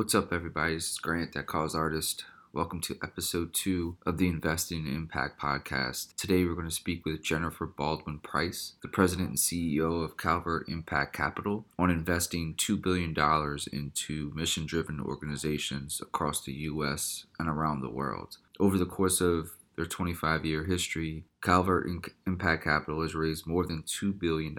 What's up, everybody? This is Grant, that Causeartist. Welcome to episode two of the Investing in Impact podcast. Today, we're going to speak with Jennifer Baldwin Pryce, the president and CEO of Calvert Impact Capital, on investing $2 billion into mission driven organizations across the U.S. and around the world. Over the course of their 25 year history, Calvert Impact Capital has raised more than $2 billion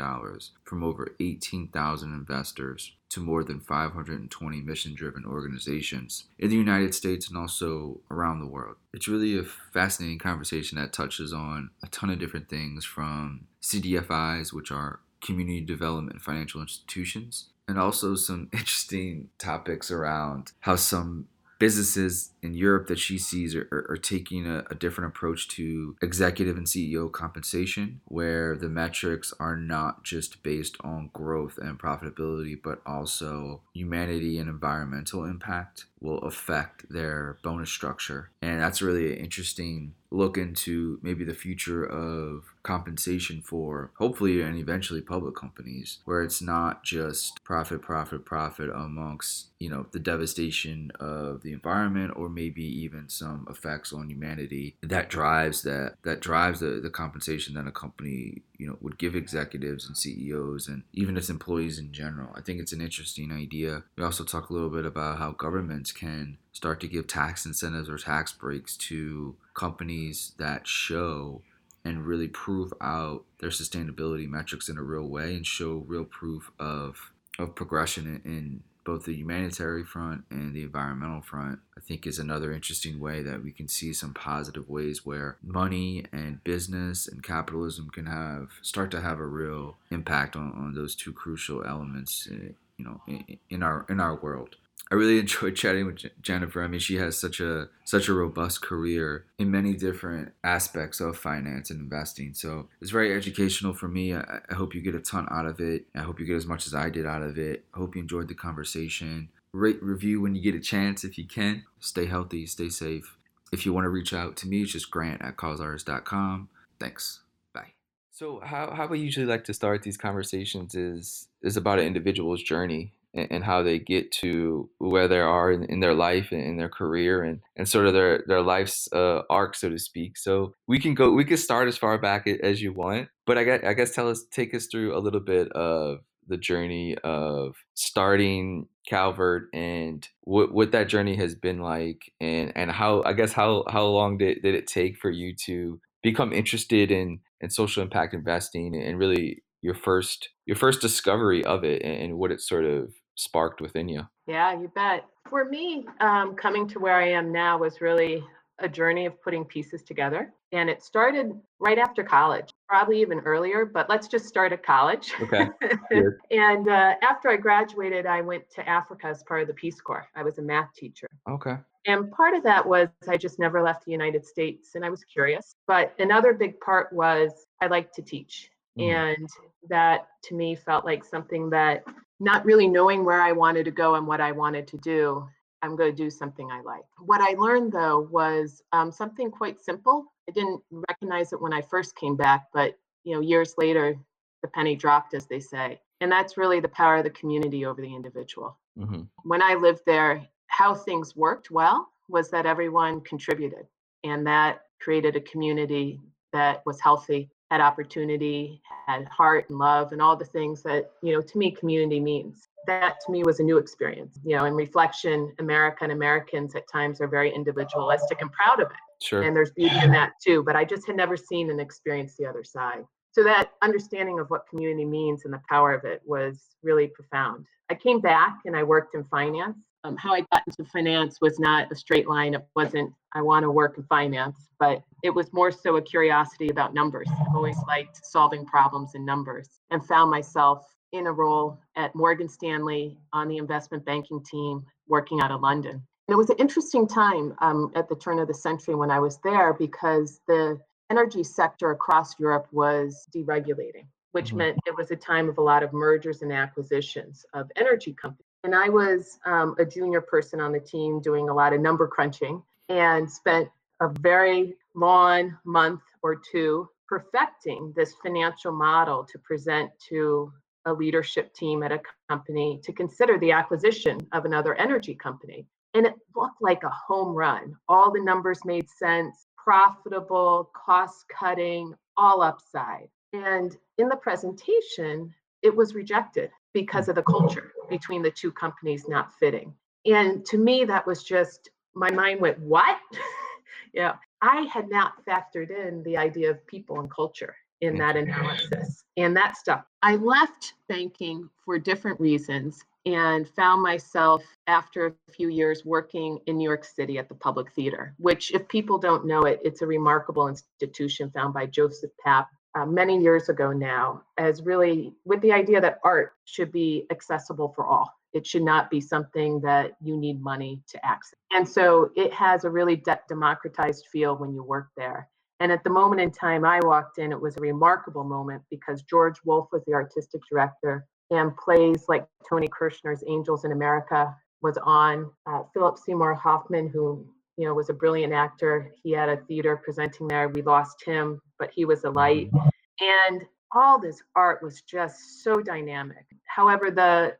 from over 18,000 investors to more than 520 mission driven organizations in the United States and also around the world. It's really a fascinating conversation that touches on a ton of different things from CDFIs, which are community development financial institutions, and also some interesting topics around how some businesses in Europe that she sees are, are, are taking a, a, different approach to executive and CEO compensation, where the metrics are not just based on growth and profitability, but also humanity and environmental impact will affect their bonus structure. And that's really an interesting look into maybe the future of compensation for hopefully and eventually public companies where it's not just profit profit profit amongst you know the devastation of the environment or maybe even some effects on humanity that drives that that drives the, the compensation that a company you know would give executives and CEOs and even its employees in general. I think it's an interesting idea. We also talk a little bit about how governments can start to give tax incentives or tax breaks to companies that show and really prove out their sustainability metrics in a real way and show real proof of of progression in, in both the humanitarian front and the environmental front, I think is another interesting way that we can see some positive ways where money and business and capitalism can have start to have a real impact on, on those two crucial elements, eh, you know, in, in our in our world. I really enjoyed chatting with Jennifer. I mean, she has such a such a robust career in many different aspects of finance and investing. So it's very educational for me. I, I hope you get a ton out of it. I hope you get as much as I did out of it. I hope you enjoyed the conversation. Rate review when you get a chance if you can. Stay healthy, stay safe. If you want to reach out to me, it's just grant at causeartist.com. Thanks. Bye. So how, how we usually like to start these conversations is is about an individual's journey and, how they get to where they are in, in, their life and in their career and, and sort of their their life's uh, arc, so to speak. So we can go, we can start as far back as you want, but I guess, I guess tell us, take us through a little bit of the journey of starting Calvert and what what that journey has been like, and and how I guess how how long did did it take for you to become interested in in social impact investing and really your first your first discovery of it and what it sort of sparked within you? Yeah, you bet. For me, um, coming to where I am now was really a journey of putting pieces together. And it started right after college, probably even earlier, but let's just start at college. Okay. and uh, after I graduated, I went to Africa as part of the Peace Corps. I was a math teacher. Okay. And part of that was I just never left the United States and I was curious. But another big part was I like to teach. Mm. And that to me felt like something that not really knowing where I wanted to go and what I wanted to do, I'm going to do something I like. What I learned though was um, something quite simple. I didn't recognize it when I first came back, but you know, years later, the penny dropped, as they say. And that's really the power of the community over the individual. Mm-hmm. When I lived there, how things worked well was that everyone contributed, and that created a community that was healthy had opportunity, had heart and love, and all the things that, you know, to me, community means. That to me was a new experience. You know, in reflection, America and Americans at times are very individualistic and proud of it. Sure. And there's beauty in that too. But I just had never seen and experienced the other side. So that understanding of what community means and the power of it was really profound. I came back and I worked in finance um, how I got into finance was not a straight line. It wasn't, I want to work in finance, but it was more so a curiosity about numbers. I've always liked solving problems in numbers and found myself in a role at Morgan Stanley on the investment banking team working out of London. And it was an interesting time um, at the turn of the century when I was there because the energy sector across Europe was deregulating, which mm-hmm. meant it was a time of a lot of mergers and acquisitions of energy companies. And I was um, a junior person on the team doing a lot of number crunching and spent a very long month or two perfecting this financial model to present to a leadership team at a company to consider the acquisition of another energy company. And it looked like a home run. All the numbers made sense, profitable, cost cutting, all upside. And in the presentation, it was rejected because of the culture between the two companies not fitting. And to me, that was just my mind went, what? yeah, I had not factored in the idea of people and culture in that analysis and that stuff. I left banking for different reasons and found myself after a few years working in New York City at the Public Theater, which, if people don't know it, it's a remarkable institution found by Joseph Papp uh, many years ago now, as really with the idea that art should be accessible for all. It should not be something that you need money to access. And so it has a really de- democratized feel when you work there. And at the moment in time I walked in, it was a remarkable moment because George Wolfe was the artistic director and plays like Tony Kushner's Angels in America was on. Uh, Philip Seymour Hoffman, who you know was a brilliant actor, he had a theater presenting there. We lost him, but he was a light. And all this art was just so dynamic. However, the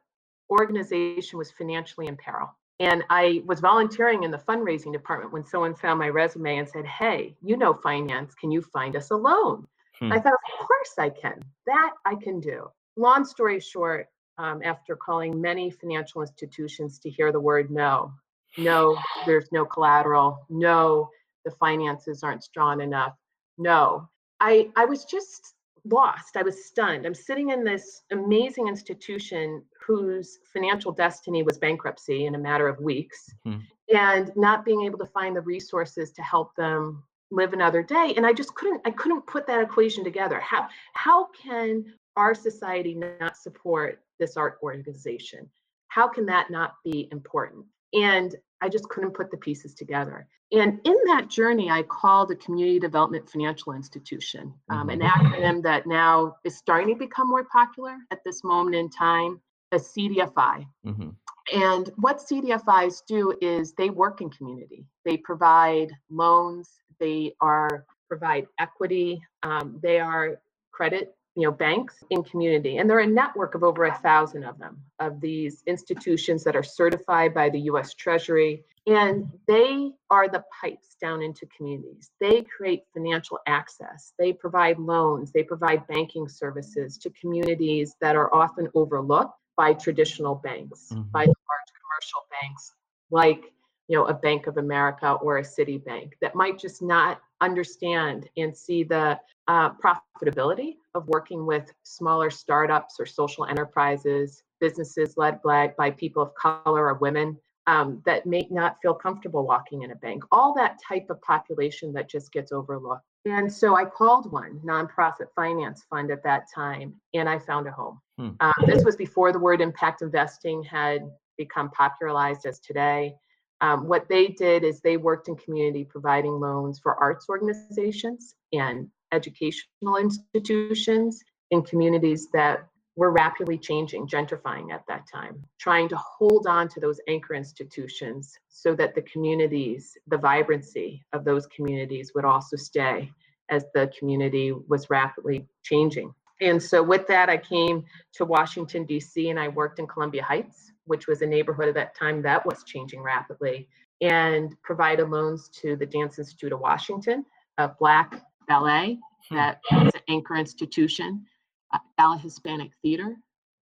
organization was financially in peril. And I was volunteering in the fundraising department when someone found my resume and said, Hey, you know finance. Can you find us a loan? Hmm. I thought, Of course I can. That I can do. Long story short, um, after calling many financial institutions to hear the word no, no, there's no collateral, no, the finances aren't strong enough, no. I, I was just lost. I was stunned. I'm sitting in this amazing institution whose financial destiny was bankruptcy in a matter of weeks mm-hmm. and not being able to find the resources to help them live another day and I just couldn't I couldn't put that equation together. How how can our society not support this art organization? How can that not be important? And I just couldn't put the pieces together. And in that journey, I called a community development financial institution, um, an mm-hmm. acronym that now is starting to become more popular at this moment in time, a CDFI. Mm-hmm. And what CDFIs do is they work in community. They provide loans. They are provide equity. Um, they are credit you know banks in community and they're a network of over a thousand of them of these institutions that are certified by the us treasury and they are the pipes down into communities. They create financial access. They provide loans. They provide banking services to communities that are often overlooked by traditional banks mm-hmm. by large commercial banks like you know a bank of america or a Citibank that might just not understand and see the uh, profitability of working with smaller startups or social enterprises, businesses led by, by people of color or women um, that may not feel comfortable walking in a bank, all that type of population that just gets overlooked. And so I called one nonprofit finance fund at that time and I found a home. Hmm. Um, this was before the word impact investing had become popularized as today. Um, what they did is they worked in community providing loans for arts organizations and educational institutions in communities that were rapidly changing, gentrifying at that time, trying to hold on to those anchor institutions so that the communities, the vibrancy of those communities would also stay as the community was rapidly changing. And so, with that, I came to Washington, D.C., and I worked in Columbia Heights, which was a neighborhood at that time that was changing rapidly, and provided loans to the Dance Institute of Washington, a Black ballet hmm. that was an anchor institution, uh, Hispanic Theater,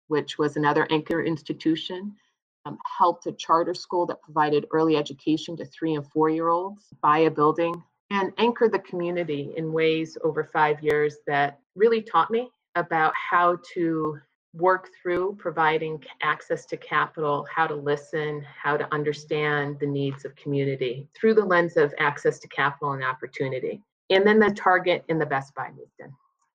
which was another anchor institution, um, helped a charter school that provided early education to three and four year olds, buy a building, and anchor the community in ways over five years that really taught me about how to work through providing access to capital, how to listen, how to understand the needs of community through the lens of access to capital and opportunity. And then the Target and the Best Buy moved in.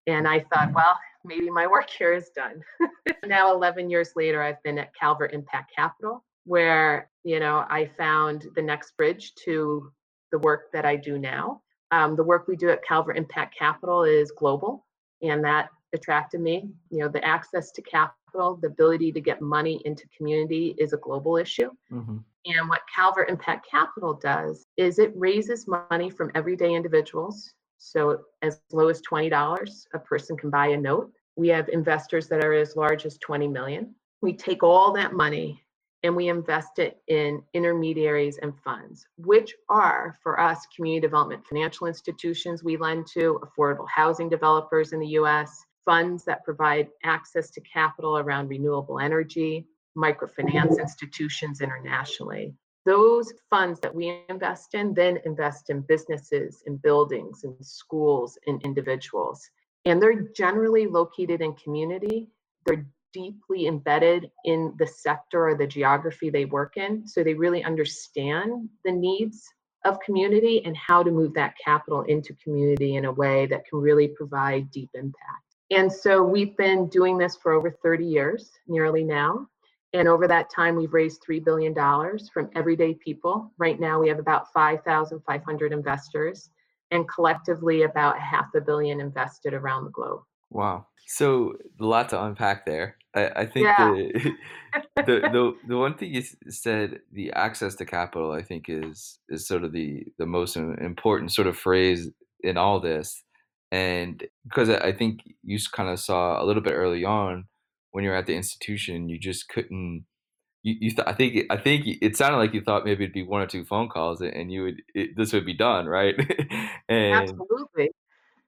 And I thought, mm-hmm. well, maybe my work here is done. now, 11 years later, I've been at Calvert Impact Capital, where, you know, I found the next bridge to the work that I do now. Um, the work we do at Calvert Impact Capital is global, and that attracted me. You know, the access to capital, the ability to get money into community is a global issue. Mm-hmm. And what Calvert Impact Capital does is it raises money from everyday individuals. So as low as $20, a person can buy a note we have investors that are as large as 20 million. We take all that money and we invest it in intermediaries and funds, which are for us community development financial institutions we lend to, affordable housing developers in the US, funds that provide access to capital around renewable energy, microfinance institutions internationally. Those funds that we invest in then invest in businesses, in buildings, in schools, in individuals. And they're generally located in community. They're deeply embedded in the sector or the geography they work in. So they really understand the needs of community and how to move that capital into community in a way that can really provide deep impact. And so we've been doing this for over 30 years, nearly now. And over that time, we've raised $3 billion from everyday people. Right now, we have about 5,500 investors and collectively about half a billion invested around the globe. Wow. So a lot to unpack there. I, I think yeah. the, the, the the one thing you said, the access to capital, I think is is sort of the the most important sort of phrase in all this, and because I think you kind of saw a little bit early on when you're at the institution, you just couldn't. You, you th- I think I think it sounded like you thought maybe it'd be one or two phone calls and you would it, this would be done right and absolutely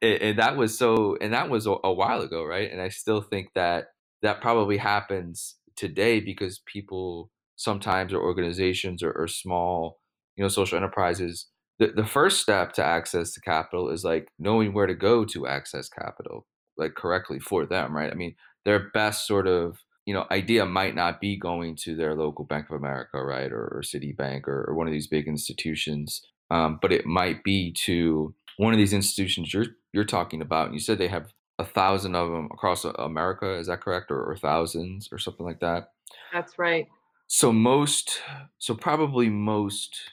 and, and that was so and that was a, a while ago right and I still think that that probably happens today because people sometimes or organizations or, or small you know social enterprises the, the first step to access to capital is like knowing where to go to access capital like correctly for them right i mean their best sort of you know idea might not be going to their local bank of america right or, or citibank or, or one of these big institutions um, but it might be to one of these institutions you're you're talking about and you said they have a thousand of them across America. Is that correct, or, or thousands, or something like that? That's right. So most, so probably most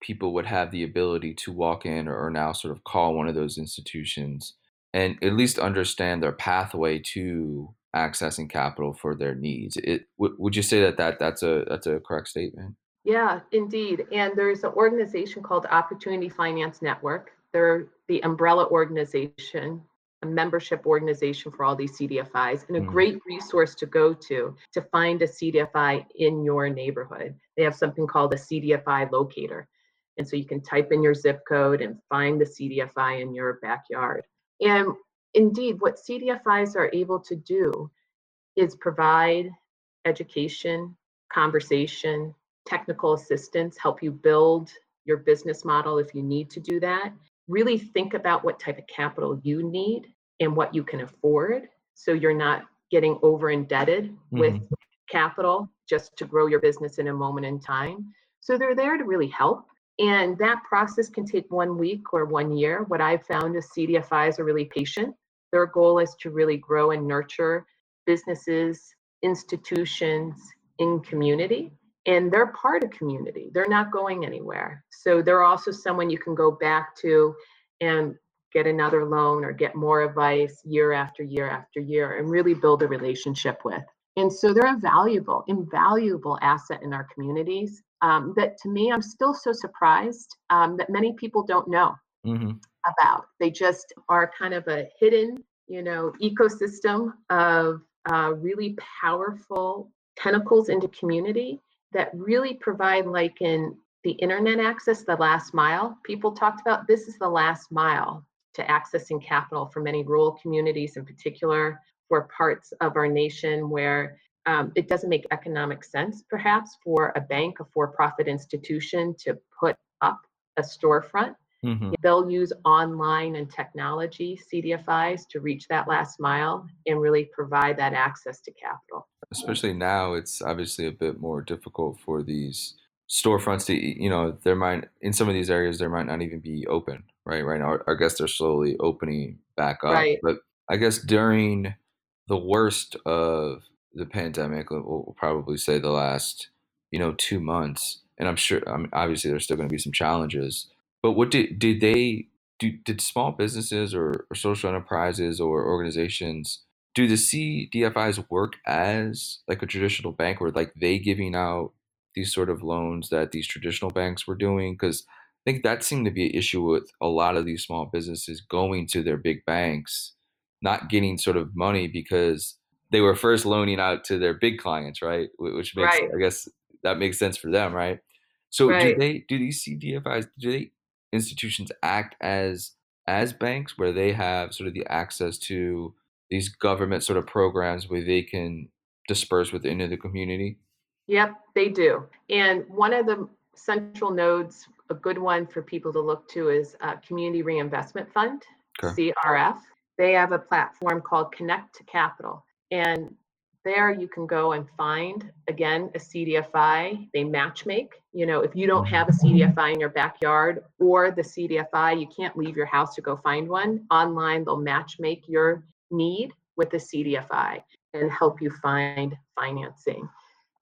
people would have the ability to walk in or now sort of call one of those institutions and at least understand their pathway to accessing capital for their needs. It, w- would you say that, that that's a that's a correct statement? Yeah, indeed. And there's an organization called Opportunity Finance Network. They're the umbrella organization a membership organization for all these CDFIs and a mm. great resource to go to to find a CDFI in your neighborhood. They have something called a CDFI locator. And so you can type in your zip code and find the CDFI in your backyard. And indeed, what CDFIs are able to do is provide education, conversation, technical assistance, help you build your business model if you need to do that, really think about what type of capital you need and what you can afford so you're not getting over indebted mm-hmm. with capital just to grow your business in a moment in time so they're there to really help and that process can take one week or one year what i've found is cdfis are really patient their goal is to really grow and nurture businesses institutions in community and they're part of community. They're not going anywhere. So they're also someone you can go back to and get another loan or get more advice year after year after year and really build a relationship with. And so they're a valuable, invaluable asset in our communities um, that to me, I'm still so surprised um, that many people don't know mm-hmm. about. They just are kind of a hidden, you know, ecosystem of uh, really powerful tentacles into community that really provide like in the internet access, the last mile people talked about, this is the last mile to accessing capital for many rural communities in particular, for parts of our nation where um, it doesn't make economic sense, perhaps, for a bank, a for profit institution to put up a storefront. Mm-hmm. They'll use online and technology CDFIs to reach that last mile and really provide that access to capital especially now it's obviously a bit more difficult for these storefronts to you know there might in some of these areas there might not even be open right right now i guess they're slowly opening back up right. but i guess during the worst of the pandemic we'll probably say the last you know two months and i'm sure I mean, obviously there's still going to be some challenges but what did did they do did small businesses or, or social enterprises or organizations do the CDFIs work as like a traditional bank where like they giving out these sort of loans that these traditional banks were doing? Because I think that seemed to be an issue with a lot of these small businesses going to their big banks not getting sort of money because they were first loaning out to their big clients, right? Which makes right. I guess that makes sense for them, right? So right. do they do these CDFIs do they institutions act as as banks where they have sort of the access to these government sort of programs where they can disperse within the community? Yep, they do. And one of the central nodes, a good one for people to look to is uh, Community Reinvestment Fund, okay. CRF. They have a platform called Connect2Capital. And there you can go and find again a CDFI. They matchmake. You know, if you don't have a CDFI in your backyard or the CDFI, you can't leave your house to go find one. Online, they'll matchmake your need with the CDFI and help you find financing.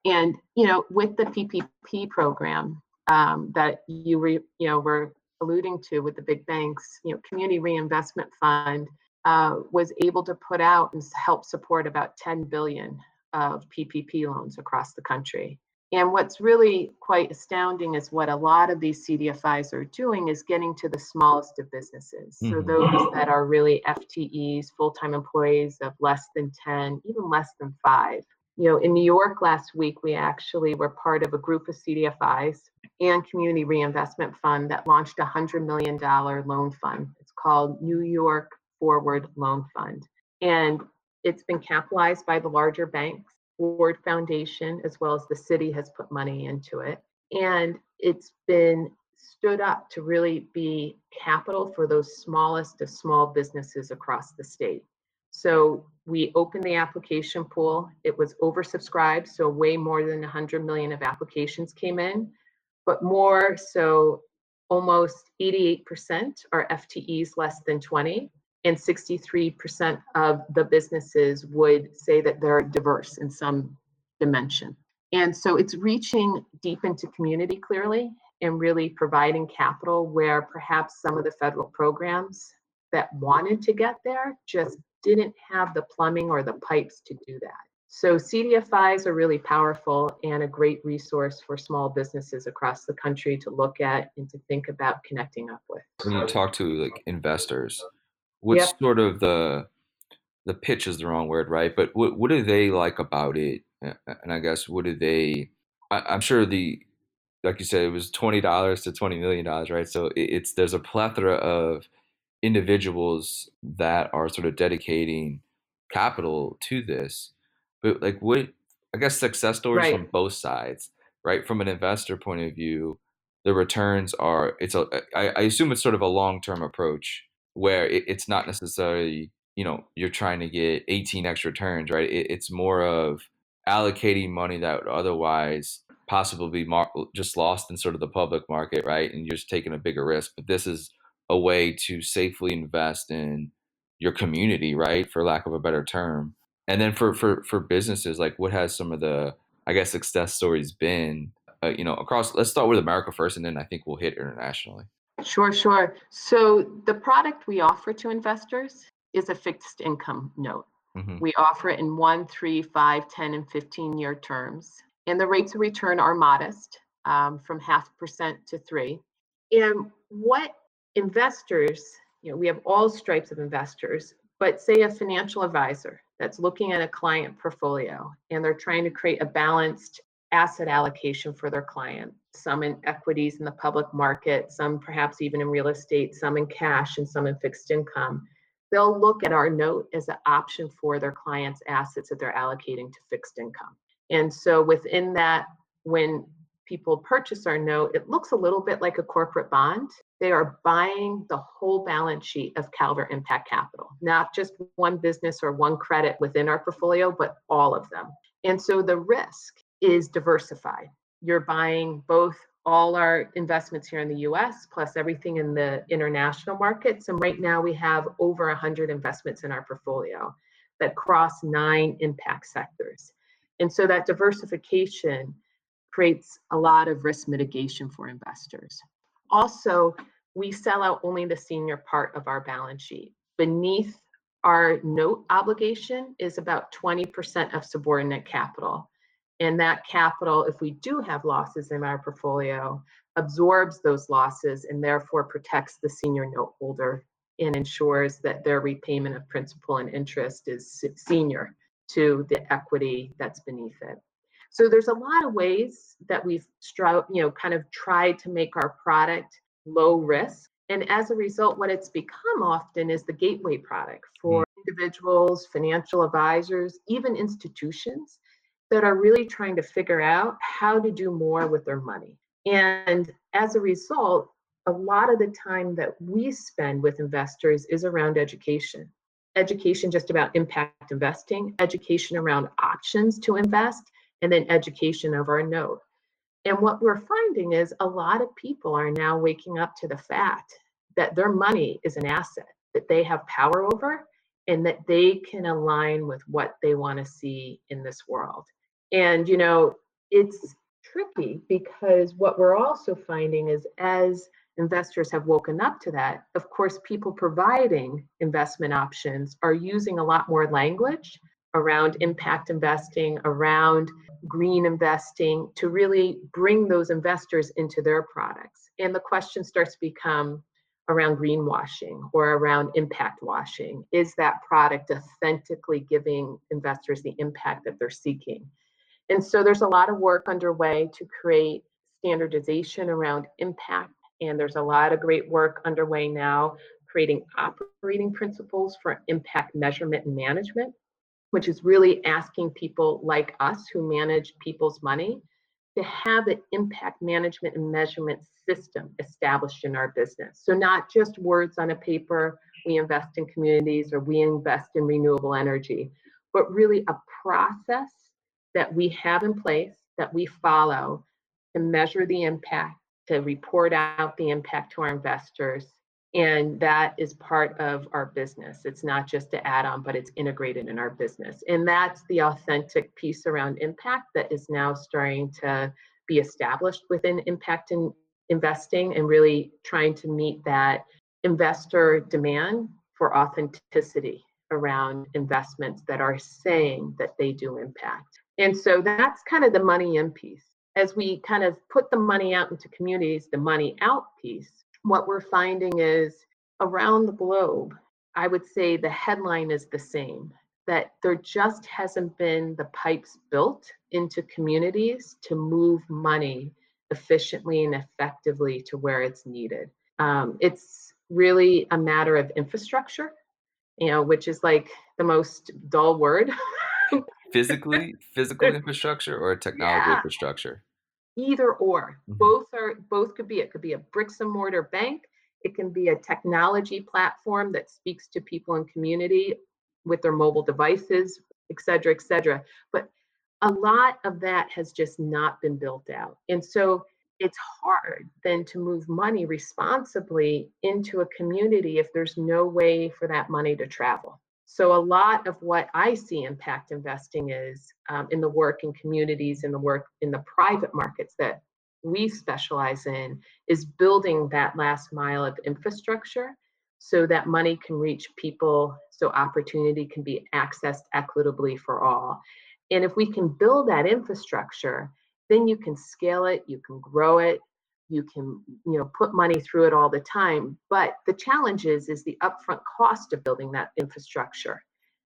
And you know, with the PPP program um, that you re, you know were alluding to with the big banks, you know, Community Reinvestment Fund uh, was able to put out and help support about 10 billion of PPP loans across the country. And what's really quite astounding is what a lot of these CDFIs are doing is getting to the smallest of businesses. Mm-hmm. So those that are really FTEs, full-time employees of less than 10, even less than five. You know, in New York last week, we actually were part of a group of CDFIs and Community Reinvestment Fund that launched a $100 million loan fund. It's called New York Forward Loan Fund. And it's been capitalized by the larger banks. Ford Foundation, as well as the city, has put money into it. And it's been stood up to really be capital for those smallest of small businesses across the state. So we opened the application pool. It was oversubscribed, so way more than 100 million of applications came in, but more so almost 88% are FTEs less than 20 and 63% of the businesses would say that they're diverse in some dimension. And so it's reaching deep into community clearly and really providing capital where perhaps some of the federal programs that wanted to get there just didn't have the plumbing or the pipes to do that. So CDFIs are really powerful and a great resource for small businesses across the country to look at and to think about connecting up with. When you talk to like investors, what's yep. sort of the the pitch is the wrong word, right? But what what do they like about it? And I guess what do they? I, am sure the like you said, it was twenty dollars to twenty million dollars, right? So it, it's there's a plethora of individuals that are sort of dedicating capital to this. But like, what I guess success stories right. from both sides, right? From an investor point of view, the returns are it's a I, I assume it's sort of a long term approach where it, it's not necessarily you know you're trying to get 18 extra turns right? It, it's more of allocating money that would otherwise possibly be mar- just lost in sort of the public market right? And you're just taking a bigger risk. But this is a way to safely invest in your community right? For lack of a better term. And then for for for businesses like what has some of the i guess success stories been uh, you know across let's start with america first and then i think we'll hit internationally Sure, sure. So the product we offer to investors is a fixed income note. Mm-hmm. We offer it in one, three, five, 10, and 15 year terms. And the rates of return are modest um, from half percent to three. And what investors, you know, we have all stripes of investors, but say a financial advisor that's looking at a client portfolio and they're trying to create a balanced asset allocation for their client some in equities in the public market, some perhaps even in real estate, some in cash, and some in fixed income. They'll look at our note as an option for their clients' assets that they're allocating to fixed income. And so within that, when people purchase our note, it looks a little bit like a corporate bond. They are buying the whole balance sheet of Calvert Impact Capital, not just one business or one credit within our portfolio, but all of them. And so the risk is diversified you're buying both all our investments here in the US plus everything in the international markets. And right now we have over 100 investments in our portfolio that cross nine impact sectors. And so that diversification creates a lot of risk mitigation for investors. Also, we sell out only the senior part of our balance sheet. Beneath our note obligation is about 20% of subordinate capital. And that capital, if we do have losses in our portfolio, absorbs those losses and therefore protects the senior note holder and ensures that their repayment of principal and interest is senior to the equity that's beneath it. So there's a lot of ways that we've you know kind of tried to make our product low risk. And as a result, what it's become often is the gateway product for mm. individuals, financial advisors, even institutions that are really trying to figure out how to do more with their money. And as a result, a lot of the time that we spend with investors is around education. Education just about impact investing, education around options to invest, and then education of our note. And what we're finding is a lot of people are now waking up to the fact that their money is an asset that they have power over and that they can align with what they want to see in this world. And, you know, it's tricky because what we're also finding is as investors have woken up to that, of course, people providing investment options are using a lot more language around impact investing, around green investing to really bring those investors into their products. And the question starts to become around greenwashing or around impact washing. Is that product authentically giving investors the impact that they're seeking? And so there's a lot of work underway to create standardization around impact. And there's a lot of great work underway now creating operating principles for impact measurement and management which is really asking people like us who manage people's money to have an impact management and measurement system established in our business. So, not just words on a paper, we invest in communities or we invest in renewable energy, but really a process that we have in place that we follow to measure the impact, to report out the impact to our investors, and that is part of our business. It's not just to add on but it's integrated in our business. And that's the authentic piece around impact that is now starting to be established within impact and investing and really trying to meet that investor demand for authenticity around investments that are saying that they do impact and so that's kind of the money in piece as we kind of put the money out into communities the money out piece what we're finding is around the globe, I would say the headline is the same that there just hasn't been the pipes built into communities to move money efficiently and effectively to where it's needed. Um, it's really a matter of infrastructure, you know, which is like the most dull word. Physically, physical infrastructure or a technology yeah. infrastructure? either or mm-hmm. both are both could be it could be a bricks and mortar bank it can be a technology platform that speaks to people in community with their mobile devices et cetera et cetera but a lot of that has just not been built out and so it's hard then to move money responsibly into a community if there's no way for that money to travel so, a lot of what I see impact investing is um, in the work in communities, in the work in the private markets that we specialize in, is building that last mile of infrastructure so that money can reach people, so opportunity can be accessed equitably for all. And if we can build that infrastructure, then you can scale it, you can grow it, you can you know put money through it all the time but the challenge is is the upfront cost of building that infrastructure.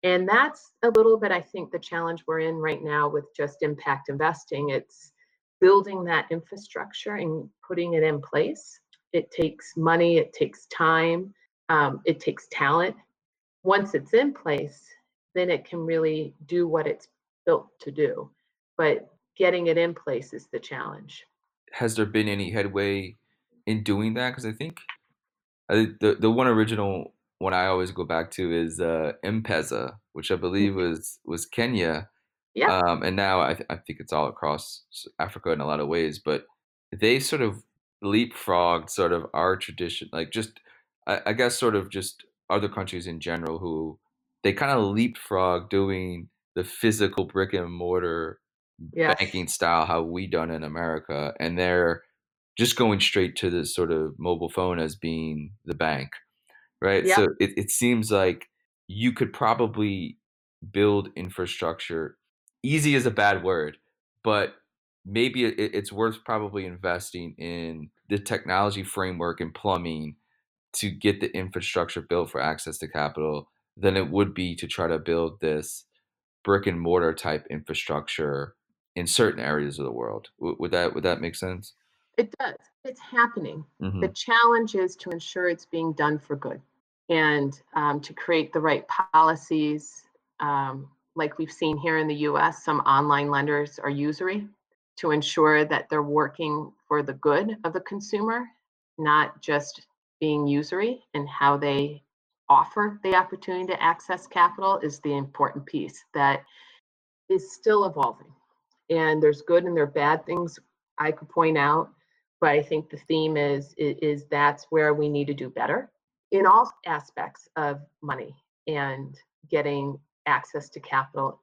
And that's a little bit i think the challenge we're in right now with just impact investing. It's building that infrastructure and putting it in place. It takes money it takes time um, it takes talent. Once it's in place then it can really do what it's built to do. But getting it in place is the challenge has there been any headway in doing that? Because I think I, the the one original one I always go back to is uh, M-Pesa, which I believe mm-hmm. was was Kenya. Yeah. Um, and now I, th- I think it's all across Africa in a lot of ways, but they sort of leapfrogged sort of our tradition, like just I, I guess sort of just other countries in general who they kind of leapfrog doing the physical brick and mortar yes. banking style how we done in America, and they're just going straight to the sort of mobile phone as being the bank, right? Yep. So it, it seems like you could probably build infrastructure. Easy is a bad word, but maybe it, it's worth probably investing in the technology framework and plumbing to get the infrastructure built for access to capital than it would be to try to build this brick and mortar type infrastructure in certain areas of the world. W- would that would that make sense? It does. It's happening. Mm-hmm. The challenge is to ensure it's being done for good and um, to create the right policies. Um, like we've seen here in the US, some online lenders are usury to ensure that they're working for the good of the consumer, not just being usury and how they offer the opportunity to access capital is the important piece that is still evolving. And there's good and there are bad things I could point out, but I think the theme is, is is that's where we need to do better in all aspects of money and getting access to capital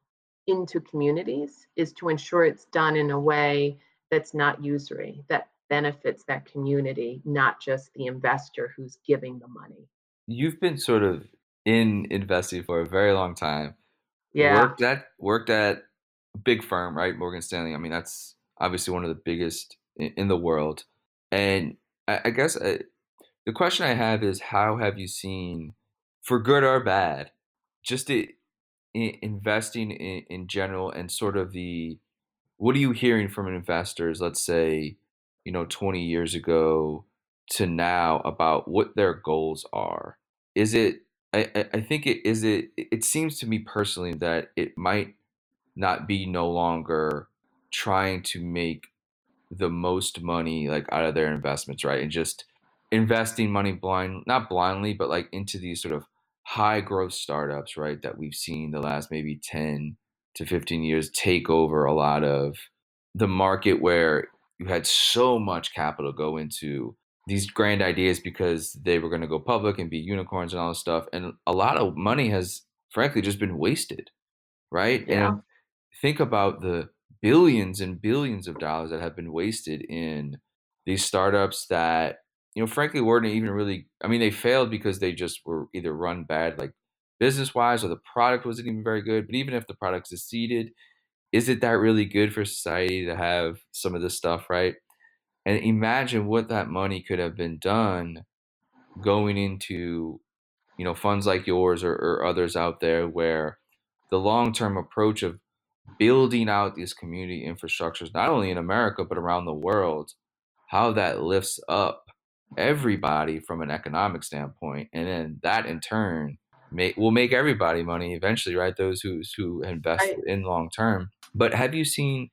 into communities is to ensure it's done in a way that's not usury, that benefits that community, not just the investor who's giving the money. You've been sort of in investing for a very long time. Yeah. Worked at worked at big firm, right? Morgan Stanley. I mean, that's obviously one of the biggest in, the world. And I, I guess I, uh, the question I have is, how have you seen, for good or bad, just the, in, investing in, in general and sort of the what are you hearing from investors let's say you know 20 years ago to now about what their goals are is it I, I think it is it it seems to me personally that it might not be no longer trying to make the most money like out of their investments right and just investing money blind not blindly but like into these sort of high growth startups right that we've seen the last maybe 10 to 15 years take over a lot of the market where you had so much capital go into these grand ideas because they were going to go public and be unicorns and all this stuff. And a lot of money has, frankly, just been wasted, right? Yeah. And think about the billions and billions of dollars that have been wasted in these startups that, you know, frankly, weren't even really, I mean, they failed because they just were either run bad, like business wise, or the product wasn't even very good. But even if the product succeeded, is it that really good for society to have some of this stuff, right? And imagine what that money could have been done going into, you know, funds like yours or, or others out there where the long term approach of building out these community infrastructures, not only in America, but around the world, how that lifts up everybody from an economic standpoint. And then that in turn may, will make everybody money eventually, right? Those who, who invest right. in long term. But have you seen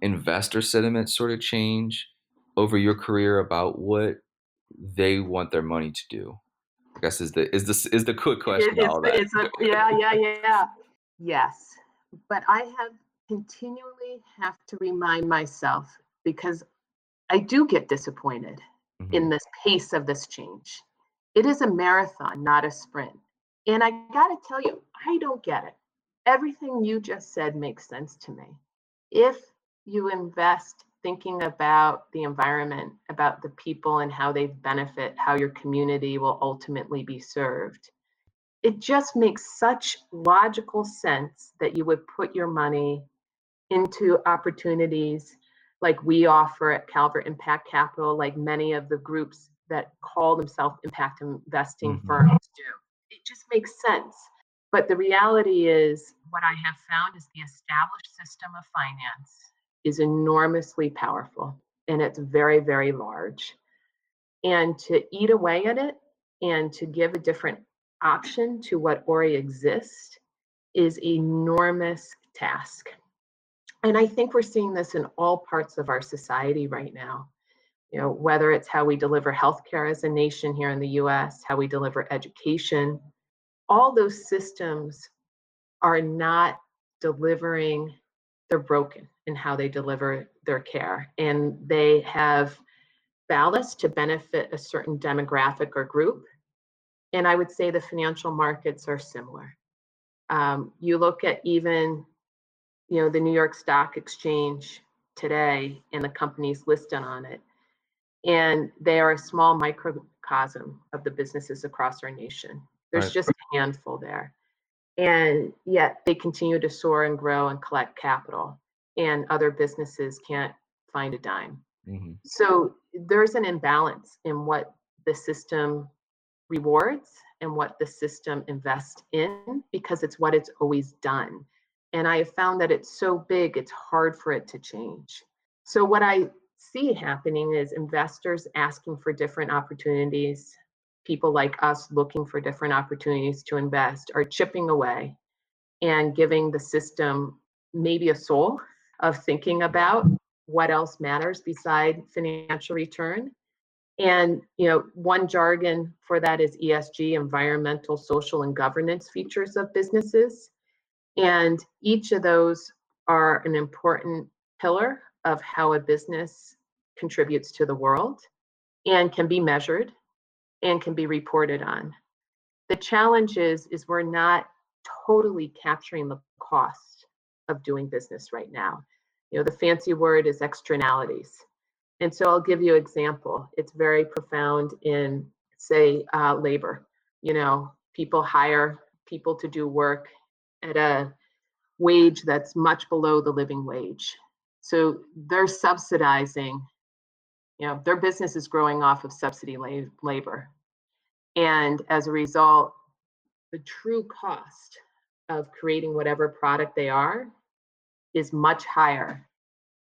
investor sentiment sort of change over your career about what they want their money to do? I guess is the is the is the quick question. It, it's, a, yeah, yeah, yeah. Yes, but I have continually have to remind myself because I do get disappointed mm-hmm. in this pace of this change. It is a marathon, not a sprint. And I got to tell you, I don't get it. Everything you just said makes sense to me. If you invest thinking about the environment, about the people and how they benefit, how your community will ultimately be served. It just makes such logical sense that you would put your money into opportunities like we offer at Calvert Impact Capital, like many of the groups that call themselves impact investing mm-hmm. firms do. It just makes sense. But the reality is, what I have found is the established system of finance is enormously powerful and it's very, very large. And to eat away at it and to give a different option to what already exists is enormous task. And I think we're seeing this in all parts of our society right now. You know, whether it's how we deliver healthcare as a nation here in the US, how we deliver education, all those systems are not delivering, they're broken in how they deliver their care. And they have ballast to benefit a certain demographic or group. And I would say the financial markets are similar. Um, you look at even, you know, the New York Stock Exchange today and the companies listed on it, and they are a small microcosm of the businesses across our nation. There's right. just a handful there. And yet they continue to soar and grow and collect capital and other businesses can't find a dime. Mm-hmm. So there's an imbalance in what the system rewards and what the system invests in because it's what it's always done. And I have found that it's so big, it's hard for it to change. So, what I see happening is investors asking for different opportunities, people like us looking for different opportunities to invest are chipping away and giving the system maybe a soul of thinking about what else matters beside financial return. And you know, one jargon for that is ESG, environmental, social, and governance features of businesses. And each of those are an important pillar of how a business contributes to the world and can be measured and can be reported on. The challenge is, is we're not totally capturing the cost of doing business right now. You know, the fancy word is externalities. And so I'll give you an example. It's very profound in, say, uh, labor. You know, people hire people to do work at a wage that's much below the living wage. So they're subsidizing, you know, their business is growing off of subsidy la- labor. And as a result, the true cost of creating whatever product they are is much higher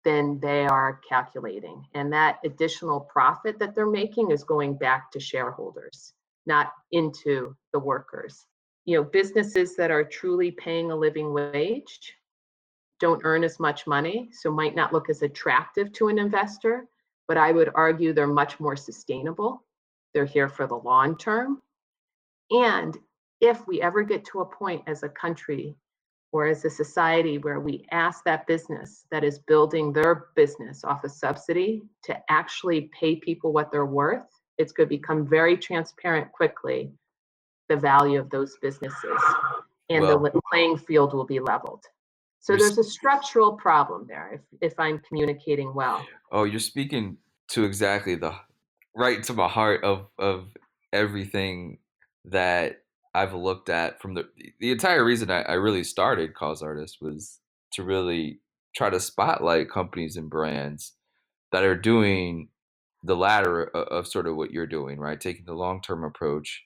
than they are calculating. And that additional profit that they're making is going back to shareholders, not into the workers. You know businesses that are truly paying a living wage don't earn as much money so might not look as attractive to an investor but i would argue they're much more sustainable. They're here for the long term. And if we ever get to a point as a country or as a society where we ask that business that is building their business off a subsidy to actually pay people what they're worth it's going to become very transparent quickly the value of those businesses and well, the playing field will be leveled. So there's a structural problem there if, if I'm communicating well. Oh, you're speaking to exactly the right to my heart of of everything that I've looked at from the the entire reason I, I really started Causeartist was to really try to spotlight companies and brands that are doing the latter of, of sort of what you're doing, right? Taking the long term approach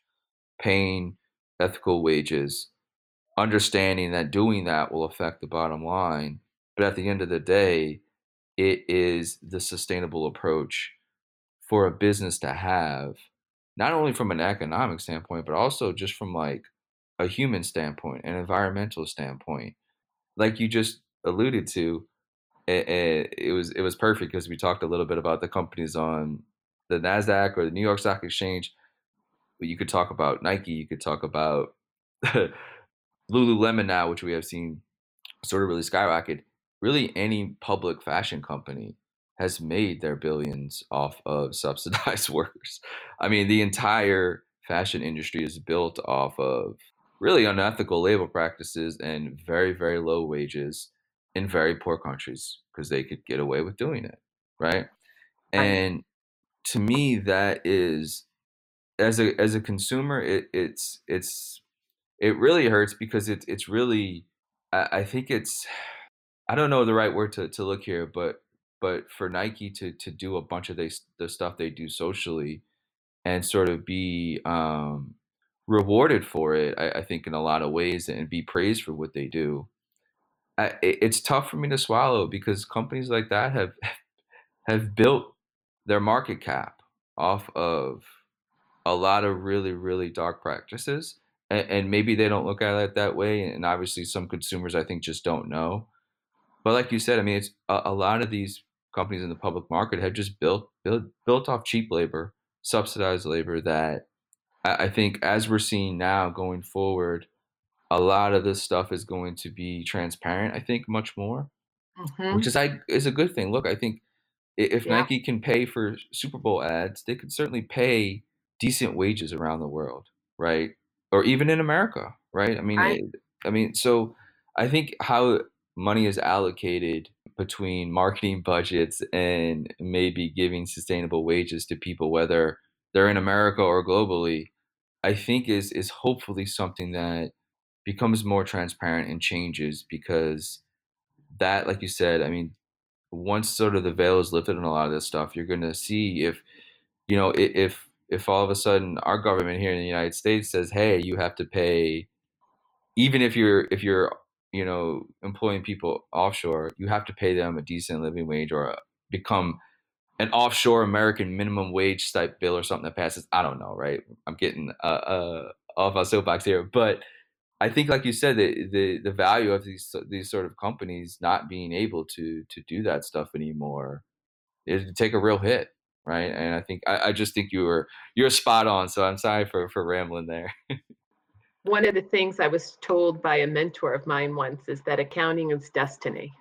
paying ethical wages, understanding that doing that will affect the bottom line. But at the end of the day, it is the sustainable approach for a business to have, not only from an economic standpoint, but also just from like a human standpoint, an environmental standpoint. Like you just alluded to, it, it was it was perfect because we talked a little bit about the companies on the Nasdaq or the New York Stock Exchange you could talk about Nike, you could talk about Lululemon now, which we have seen sort of really skyrocket. Really, any public fashion company has made their billions off of subsidized workers. I mean, the entire fashion industry is built off of really unethical labor practices and very, very low wages in very poor countries because they could get away with doing it, right? And to me, that is as a as a consumer, it, it's it's it really hurts because it's it's really I, I think it's I don't know the right word to, to look here, but but for Nike to to do a bunch of they, the stuff they do socially and sort of be um, rewarded for it, I, I, think in a lot of ways and be praised for what they do. I, it's tough for me to swallow because companies like that have have built their market cap off of a lot of really really dark practices and, and, maybe they don't look at it that way and obviously some consumers i think just don't know but like you said i mean it's a, a lot of these companies in the public market have just built built built off cheap labor subsidized labor that I, I think as we're seeing now going forward a lot of this stuff is going to be transparent i think much more mm-hmm. which is i is a good thing look i think if yeah. nike can pay for super bowl ads they could certainly pay decent wages around the world, right? Or even in America, right? I mean, I, I mean, so I think how money is allocated between marketing budgets and maybe giving sustainable wages to people, whether they're in America or globally, I think is is hopefully something that becomes more transparent and changes because that, like you said, I mean, once sort of the veil is lifted on a lot of this stuff, you're going to see if, you know, if if all of a sudden our government here in the United States says, "Hey, you have to pay," even if you're if you're you know employing people offshore, you have to pay them a decent living wage or a, become an offshore American minimum wage type bill or something that passes. I don't know, right? I'm getting uh, uh, off our soapbox here, but I think, like you said, the, the the value of these these sort of companies not being able to to do that stuff anymore is to take a real hit, right? And I think I, I just think you were you're spot on. So I'm sorry for for rambling there. One of the things I was told by a mentor of mine once is that accounting is destiny.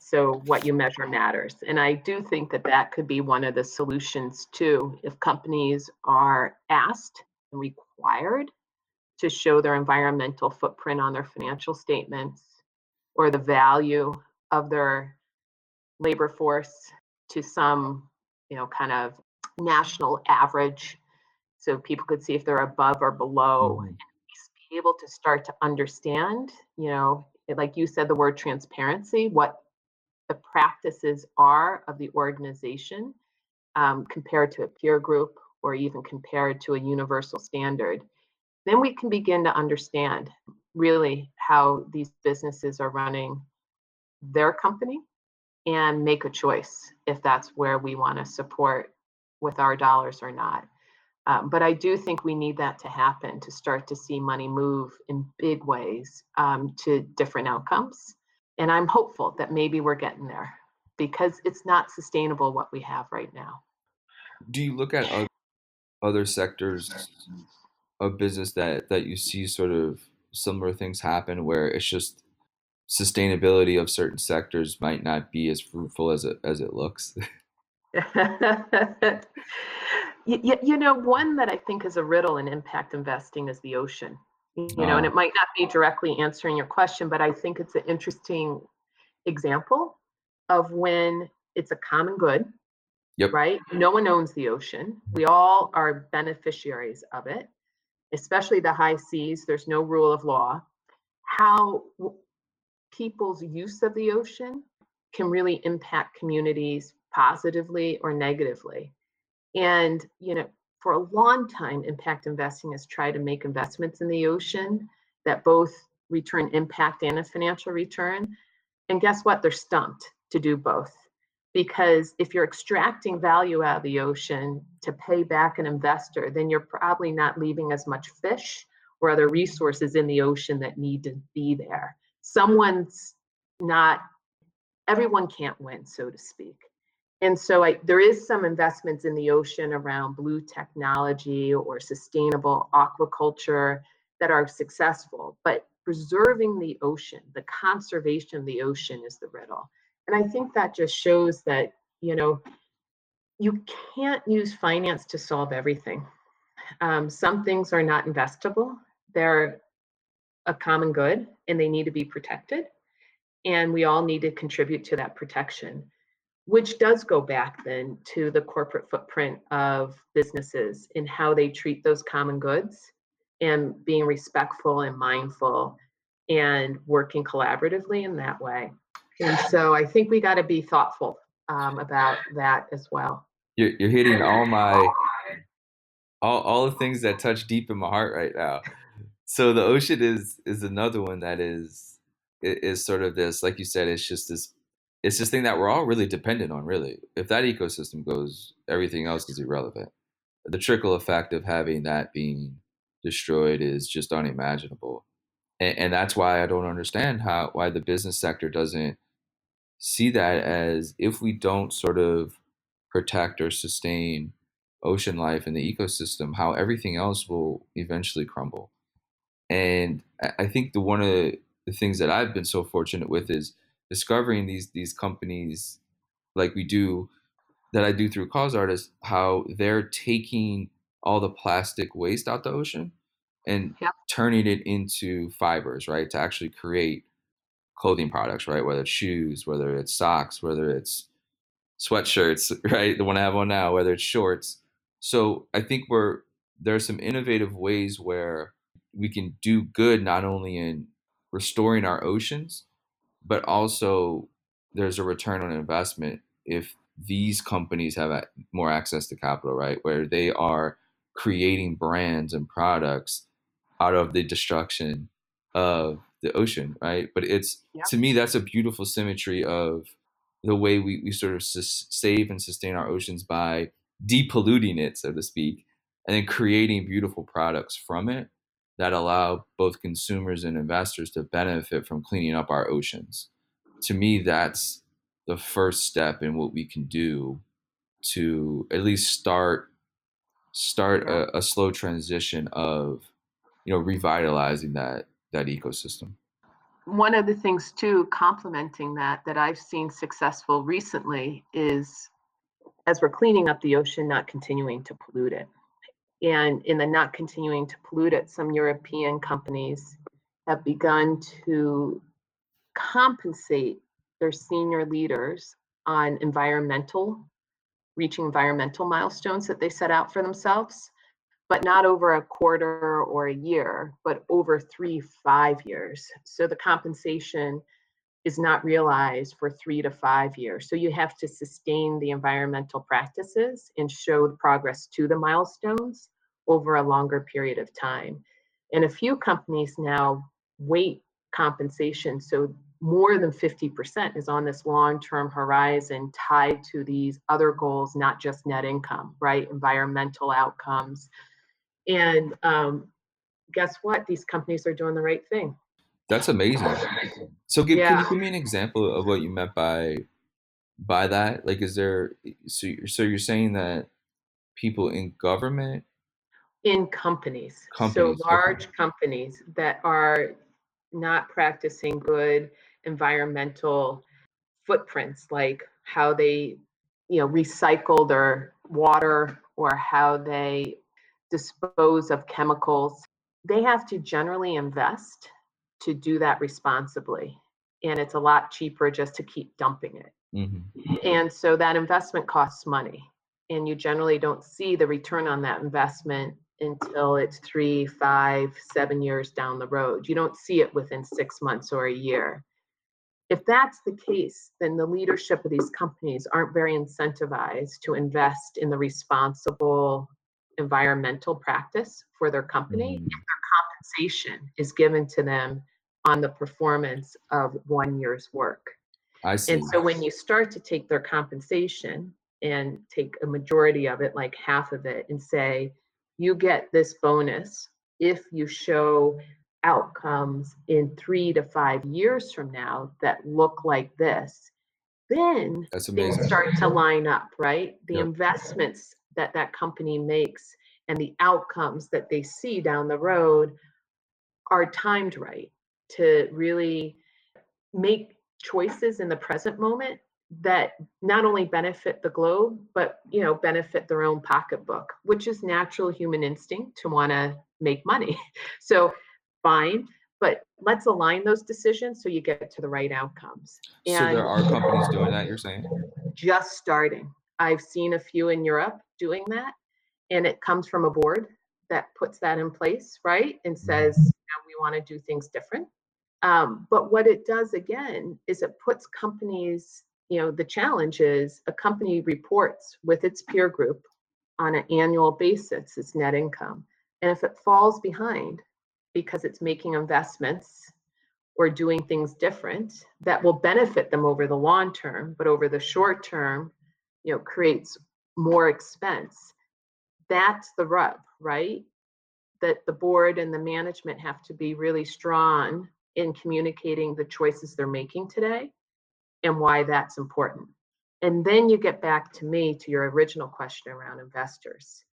So what you measure matters, and I do think that that could be one of the solutions too. If companies are asked and required to show their environmental footprint on their financial statements or the value of their labor force to some, you know, kind of national average so people could see if they're above or below able to start to understand, you know, like you said the word transparency, what the practices are of the organization um, compared to a peer group or even compared to a universal standard then we can begin to understand really how these businesses are running their company and make a choice if that's where we want to support with our dollars or not. Um, but I do think we need that to happen to start to see money move in big ways um, to different outcomes. And I'm hopeful that maybe we're getting there because it's not sustainable what we have right now. Do you look at other sectors a business that that you see sort of similar things happen where it's just sustainability of certain sectors might not be as fruitful as it as it looks you, you know one that i think is a riddle in impact investing is the ocean you know and ah. it might not be directly answering your question but i think it's an interesting example of when it's a common good yep. right? No one owns the ocean. We all are beneficiaries of it especially the high seas, there's no rule of law, how people's use of the ocean can really impact communities positively or negatively. And, you know, for a long time, impact investing has tried to make investments in the ocean that both return impact and a financial return. And guess what? They're stumped to do both because if you're extracting value out of the ocean to pay back an investor, then you're probably not leaving as much fish or other resources in the ocean that need to be there. Someone's not, everyone can't win, so to speak. And so I, there is some investments in the ocean around blue technology or sustainable aquaculture that are successful, but preserving the ocean, the conservation of the ocean is the riddle. And I think that just shows that, you know, you can't use finance to solve everything. Um, some things are not investable, they're a common good and they need to be protected. And we all need to contribute to that protection, which does go back then to the corporate footprint of businesses and how they treat those common goods and being respectful and mindful and working collaboratively in that way. And so I think we got to be thoughtful um, about that as well. You're, you're hitting all my all, all the things that touch deep in my heart right now. So the ocean is is another one that is is sort of this, like you said, it's just this it's this thing that we're all really dependent on. Really, if that ecosystem goes, everything else is irrelevant. The trickle effect of having that being destroyed is just unimaginable and, and that's why I don't understand how why the business sector doesn't see that as if we don't sort of protect or sustain ocean life and the ecosystem, how everything else will eventually crumble. And I think the one of the things that I've been so fortunate with is discovering these these companies like we do that I do through Causeartists, how they're taking all the plastic waste out the ocean and yep. turning it into fibers, right? To actually create clothing products, right? Whether it's shoes, whether it's socks, whether it's sweatshirts, right? The one I have on now, whether it's shorts. So I think we're there are some innovative ways where we can do good not only in restoring our oceans, but also there's a return on investment if these companies have more access to capital, right? Where they are creating brands and products out of the destruction of the ocean, right? But it's yeah. to me that's a beautiful symmetry of the way we, we sort of sus- save and sustain our oceans by depolluting it, so to speak, and then creating beautiful products from it that allow both consumers and investors to benefit from cleaning up our oceans. To me, that's the first step in what we can do to at least start start a, a slow transition of you know revitalizing that that ecosystem one of the things too complementing that that i've seen successful recently is as we're cleaning up the ocean not continuing to pollute it and in the not continuing to pollute it some european companies have begun to compensate their senior leaders on environmental reaching environmental milestones that they set out for themselves but not over a quarter or a year, but over three, five years. So the compensation is not realized for three to five years. So you have to sustain the environmental practices and show progress to the milestones over a longer period of time. And a few companies now wait compensation. So more than 50% is on this long-term horizon tied to these other goals, not just net income, right? Environmental outcomes, and um, guess what? These companies are doing the right thing. That's amazing. So, give, yeah. can you give me an example of what you meant by by that? Like, is there so? So you're saying that people in government, in companies, companies so large okay. companies that are not practicing good environmental footprints, like how they, you know, recycle their water or how they dispose of chemicals, they have to generally invest to do that responsibly. And it's a lot cheaper just to keep dumping it. Mm-hmm. And so that investment costs money. And you generally don't see the return on that investment until it's three, five, seven years down the road. You don't see it within six months or a year. If that's the case, then the leadership of these companies aren't very incentivized to invest in the responsible environmental practice for their company mm. if their compensation is given to them on the performance of one year's work. I see. And so when you start to take their compensation and take a majority of it, like half of it, and say, you get this bonus if you show outcomes in three to five years from now that look like this, then That's amazing. things start to line up, right? The yep. investments that that company makes and the outcomes that they see down the road are timed right to really make choices in the present moment that not only benefit the globe but you know benefit their own pocketbook which is natural human instinct to want to make money. So fine but let's align those decisions so you get to the right outcomes. And so there are companies doing that you're saying? Just starting. I've seen a few in europe doing that and it comes from a board that puts that in place right and mm-hmm. says we want to do things different um, but what it does again is it puts companies you know the challenge is a company reports with its peer group on an annual basis its net income and if it falls behind because it's making investments or doing things different that will benefit them over the long term but over the short term you know creates more expense. That's the rub, right? That the board and the management have to be really strong in communicating the choices they're making today and why that's important. And then you get back to me to your original question around investors.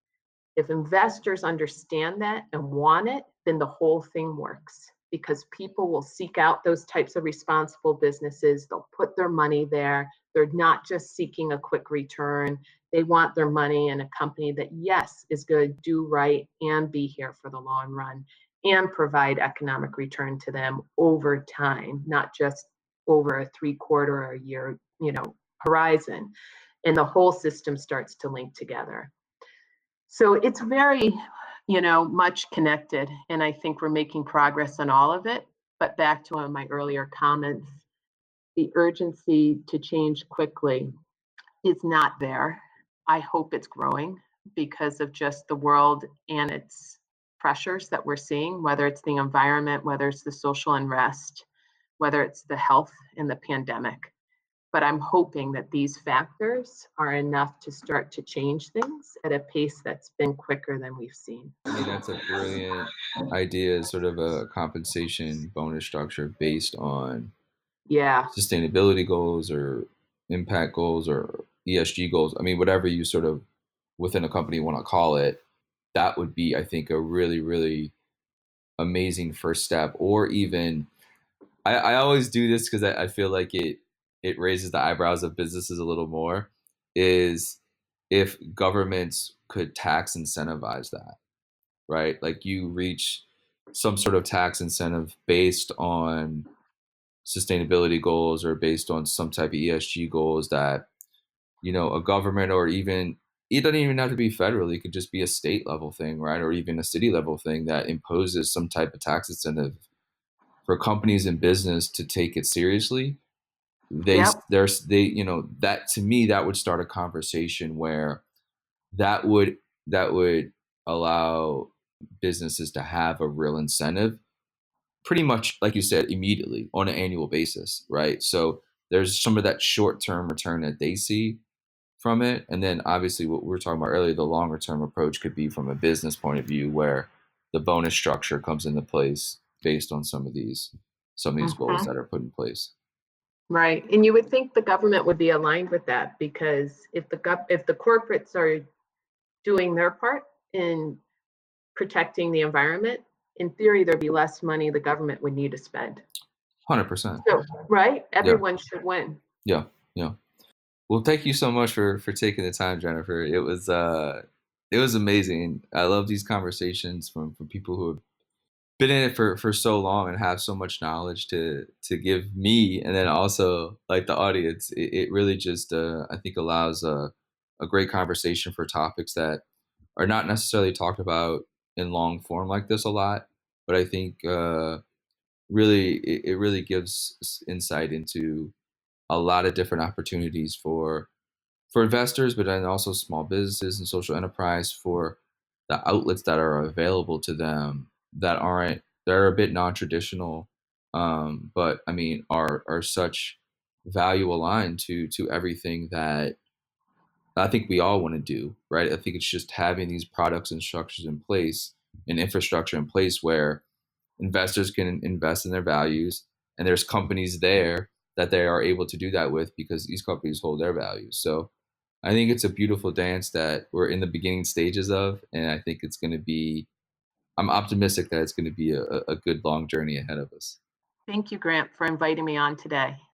If investors understand that and want it, then the whole thing works because people will seek out those types of responsible businesses. They'll put their money there. They're not just seeking a quick return. They want their money in a company that, yes, is going to do right and be here for the long run and provide economic return to them over time, not just over a three quarter or a year, you know, horizon. And the whole system starts to link together. So it's very, you know, much connected. And I think we're making progress on all of it. But back to one of my earlier comments, the urgency to change quickly is not there. I hope it's growing, because of just the world and its pressures that we're seeing, whether it's the environment, whether it's the social unrest, whether it's the health in the pandemic. But I'm hoping that these factors are enough to start to change things at a pace that's been quicker than we've seen. I mean, that's a brilliant idea, sort of a compensation bonus structure based on yeah sustainability goals or impact goals or ESG goals. I mean, whatever you sort of within a company want to call it, that would be, I think, a really, really amazing first step. Or even, I, I always do this because I, I feel like it it raises the eyebrows of businesses a little more. Is if governments could tax incentivize that, right? Like you reach some sort of tax incentive based on sustainability goals or based on some type of ESG goals that you know a government or even it doesn't even have to be federal it could just be a state level thing right or even a city level thing that imposes some type of tax incentive for companies and business to take it seriously they yep. there's they you know that to me that would start a conversation where that would that would allow businesses to have a real incentive pretty much like you said immediately on an annual basis right so there's some of that short term return that they see from it and then obviously what we were talking about earlier the longer term approach could be from a business point of view where the bonus structure comes into place based on some of these some of these goals uh-huh. that are put in place right and you would think the government would be aligned with that because if the gov- if the corporates are doing their part in protecting the environment in theory, there'd be less money the government would need to spend. Hundred percent. So, right, everyone yeah. should win. Yeah, yeah. Well, thank you so much for for taking the time, Jennifer. It was uh, it was amazing. I love these conversations from from people who have been in it for for so long and have so much knowledge to to give me, and then also like the audience. It, it really just uh, I think allows a a great conversation for topics that are not necessarily talked about in long form like this a lot but I think uh, really it, it really gives insight into a lot of different opportunities for for investors, but then also small businesses and social enterprise for the outlets that are available to them that aren't that are a bit non-traditional, um, but I mean are are such value aligned to to everything that I think we all want to do, right? I think it's just having these products and structures in place and infrastructure in place where investors can invest in their values and there's companies there that they are able to do that with because these companies hold their values. So I think it's a beautiful dance that we're in the beginning stages of, and I think it's going to be. I'm optimistic that it's going to be a, a good long journey ahead of us. Thank you, Grant, for inviting me on today.